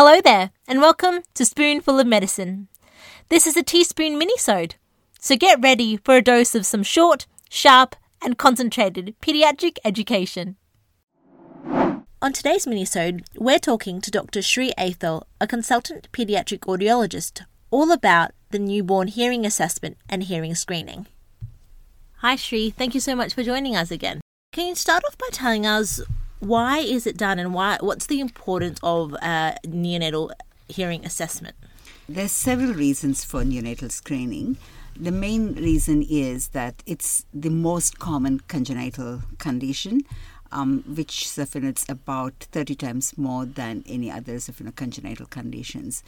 Hello there, and welcome to Spoonful of Medicine. This is a teaspoon minisode, so get ready for a dose of some short, sharp, and concentrated pediatric education. On today's minisode, we're talking to Dr. Sree Aithal, a consultant pediatric audiologist, all about the newborn hearing assessment and hearing screening. Hi Sree, thank you so much for joining us again. Can you start off by telling us why is it done and why what's the importance of a neonatal hearing assessment? There's several reasons for neonatal screening. The main reason is that it's the most common congenital condition, um, which it's about 30 times more than any other congenital conditions.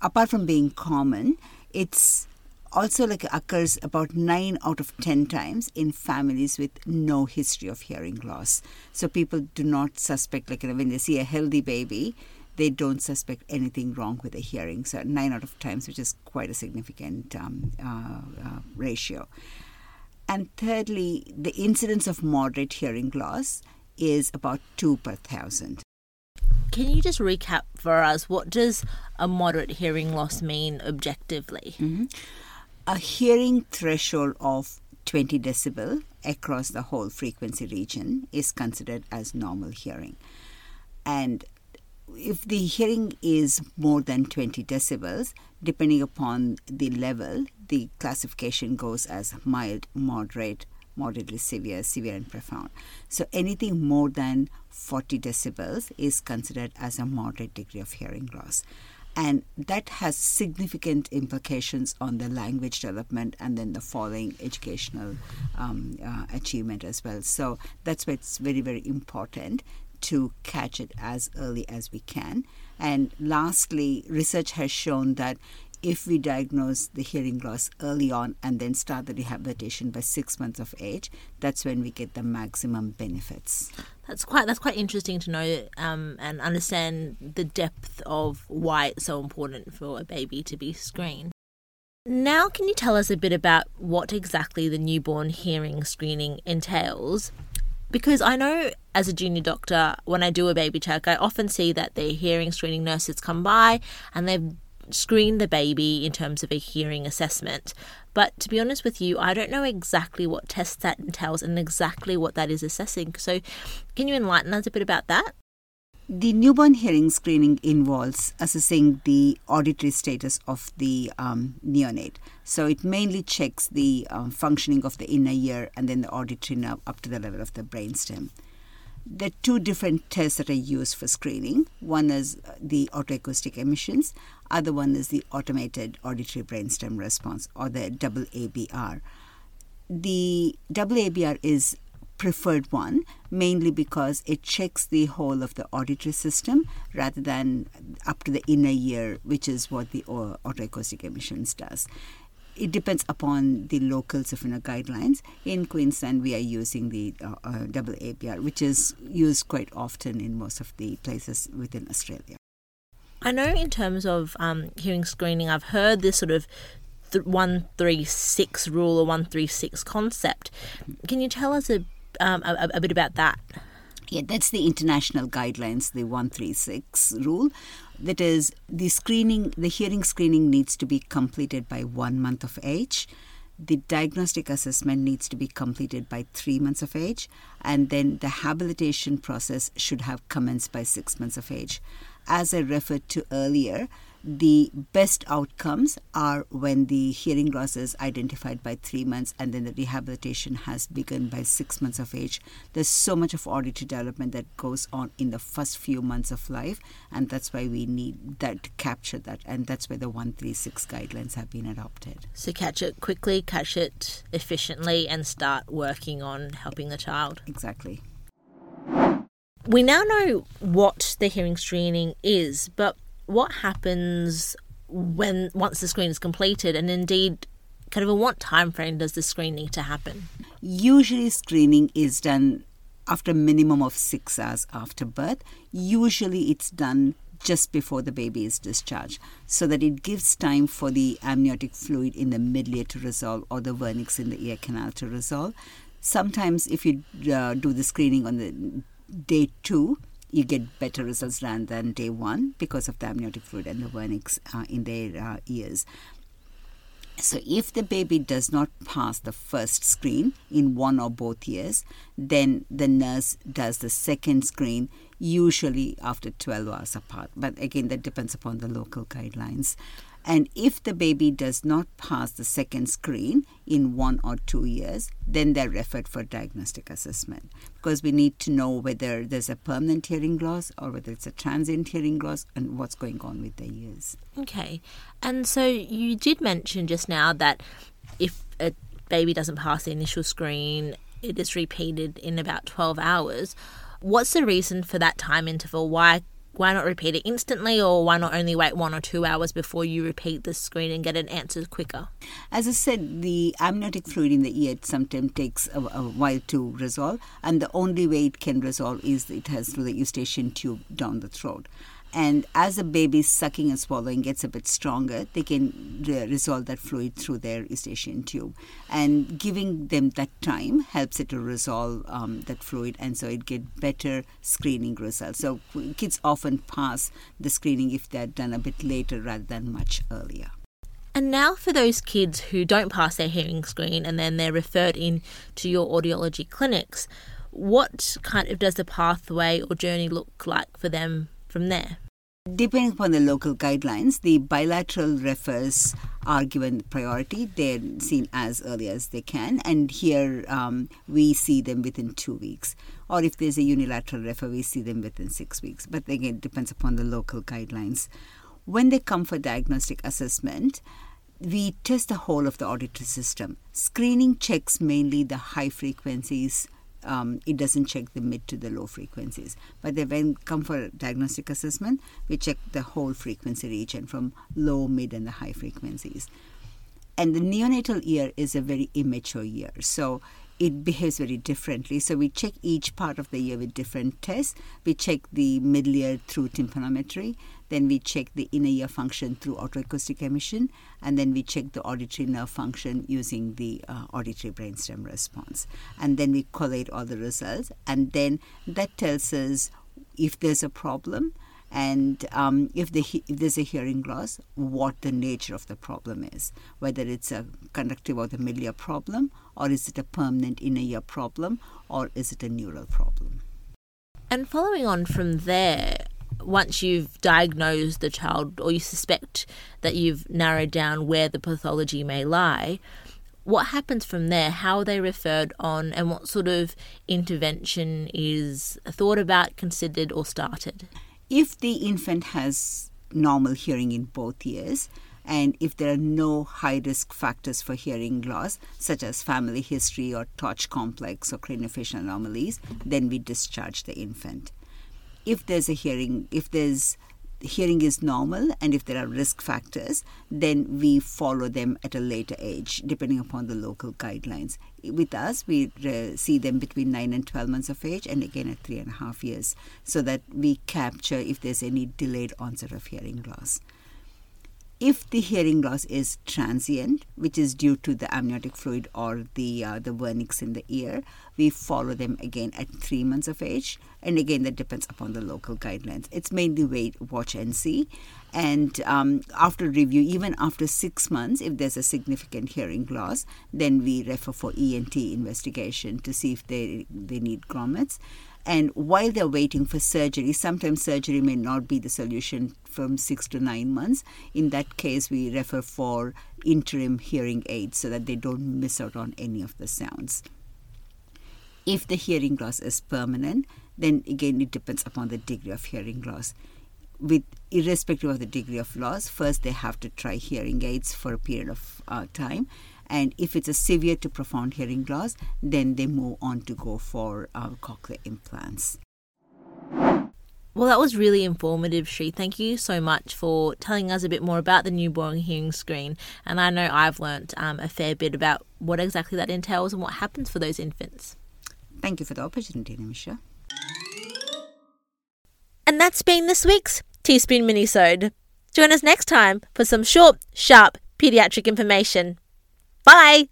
Apart from being common, it's also like occurs about 9 out of 10 times in families with no history of hearing loss. So people do not suspect like you know, when they see a healthy baby they don't suspect anything wrong with the hearing. So 9 out of times which is quite a significant um, uh, uh, ratio. And thirdly the incidence of moderate hearing loss is about 2 per thousand. Can you just recap for us what does a moderate hearing loss mean objectively? Mm-hmm a hearing threshold of 20 decibel across the whole frequency region is considered as normal hearing. And if the hearing is more than 20 decibels, depending upon the level, the classification goes as mild, moderate, moderately severe, severe, and profound. So anything more than 40 decibels is considered as a moderate degree of hearing loss and that has significant implications on the language development and then the following educational um, uh, achievement as well. So that's why it's very, very important to catch it as early as we can. And lastly, research has shown that if we diagnose the hearing loss early on and then start the rehabilitation by six months of age, that's when we get the maximum benefits. That's quite that's quite interesting to know um, and understand the depth of why it's so important for a baby to be screened. Now, can you tell us a bit about what exactly the newborn hearing screening entails? Because I know as a junior doctor, when I do a baby check, I often see that the hearing screening nurses come by and they've screen the baby in terms of a hearing assessment. But to be honest with you, I don't know exactly what tests that entails and exactly what that is assessing. So, can you enlighten us a bit about that? The newborn hearing screening involves assessing the auditory status of the um, neonate. So it mainly checks the um, functioning of the inner ear and then the auditory nerve up to the level of the brainstem. Are two different tests that are used for screening. One is uh, the otoacoustic emissions, other one is the automated auditory brainstem response or the double ABR. The double ABR is preferred one mainly because it checks the whole of the auditory system rather than up to the inner ear which is what the uh, otoacoustic emissions does it depends upon the local Safina guidelines. In Queensland, we are using the uh, uh, double ABR, which is used quite often in most of the places within Australia. I know in terms of um, hearing screening, I've heard this sort of th- 136 rule or 136 concept. Can you tell us a, um, a, a bit about that? Yeah, that's the international guidelines, the 136 rule. That is, the screening, the hearing screening needs to be completed by one month of age. The diagnostic assessment needs to be completed by three months of age, and then the habilitation process should have commenced by six months of age. As I referred to earlier, the best outcomes are when the hearing loss is identified by three months and then the rehabilitation has begun by six months of age. There's so much of auditory development that goes on in the first few months of life, and that's why we need that to capture that, and that's why the 136 guidelines have been adopted. So, catch it quickly, catch it efficiently, and start working on helping the child. Exactly. We now know what the hearing screening is, but what happens when once the screen is completed? And indeed kind of in what time frame does the screen need to happen? Usually screening is done after a minimum of six hours after birth. Usually it's done just before the baby is discharged so that it gives time for the amniotic fluid in the middle ear to resolve or the vernix in the ear canal to resolve. Sometimes if you uh, do the screening on the day two you get better results than, day one because of the amniotic fluid and the vernix uh, in their uh, ears. So, if the baby does not pass the first screen in one or both years, then the nurse does the second screen, usually after 12 hours apart. But again, that depends upon the local guidelines. And if the baby does not pass the second screen in one or two years, then they're referred for diagnostic assessment because we need to know whether there's a permanent hearing loss or whether it's a transient hearing loss and what's going on with their ears. Okay. And so you did mention just now that if a baby doesn't pass the initial screen, it is repeated in about 12 hours. What's the reason for that time interval? Why why not repeat it instantly or why not only wait one or two hours before you repeat the screen and get an answer quicker? As I said, the amniotic fluid in the ear sometimes takes a, a while to resolve, and the only way it can resolve is it has through the eustachian tube down the throat. And as the baby's sucking and swallowing gets a bit stronger, they can re- resolve that fluid through their eustachian tube. And giving them that time helps it to resolve um, that fluid, and so it get better screening results. So kids often pass the screening if they're done a bit later rather than much earlier. And now for those kids who don't pass their hearing screen and then they're referred in to your audiology clinics, what kind of does the pathway or journey look like for them from there? Depending upon the local guidelines, the bilateral refers are given priority. They're seen as early as they can, and here um, we see them within two weeks. Or if there's a unilateral refer, we see them within six weeks. But again, it depends upon the local guidelines. When they come for diagnostic assessment, we test the whole of the auditory system. Screening checks mainly the high frequencies um, it doesn't check the mid to the low frequencies. But then when come for diagnostic assessment, we check the whole frequency region from low, mid, and the high frequencies. And the neonatal ear is a very immature ear, so it behaves very differently. So we check each part of the ear with different tests. We check the middle ear through tympanometry. Then we check the inner ear function through otoacoustic emission, and then we check the auditory nerve function using the uh, auditory brainstem response. And then we collate all the results, and then that tells us if there's a problem and um, if, the, if there's a hearing loss, what the nature of the problem is, whether it's a conductive or the middle ear problem, or is it a permanent inner ear problem, or is it a neural problem. And following on from there, once you've diagnosed the child or you suspect that you've narrowed down where the pathology may lie, what happens from there? How are they referred on, and what sort of intervention is thought about, considered, or started? If the infant has normal hearing in both ears, and if there are no high risk factors for hearing loss, such as family history or Torch complex or craniofacial anomalies, then we discharge the infant. If there's a hearing, if there's hearing is normal and if there are risk factors, then we follow them at a later age, depending upon the local guidelines. With us, we uh, see them between 9 and 12 months of age and again at three and a half years, so that we capture if there's any delayed onset of hearing loss. If the hearing loss is transient, which is due to the amniotic fluid or the uh, the vernix in the ear, we follow them again at three months of age, and again that depends upon the local guidelines. It's mainly wait, watch, and see. And um, after review, even after six months, if there's a significant hearing loss, then we refer for ENT investigation to see if they they need grommets. And while they're waiting for surgery, sometimes surgery may not be the solution from six to nine months. In that case, we refer for interim hearing aids so that they don't miss out on any of the sounds. If the hearing loss is permanent, then again it depends upon the degree of hearing loss. With irrespective of the degree of loss, first they have to try hearing aids for a period of uh, time and if it's a severe to profound hearing loss, then they move on to go for uh, cochlear implants. Well, that was really informative, Sree. Thank you so much for telling us a bit more about the newborn hearing screen. And I know I've learnt um, a fair bit about what exactly that entails and what happens for those infants. Thank you for the opportunity, Nimisha. And that's been this week's Teaspoon Minisode. Join us next time for some short, sharp pediatric information. Bye.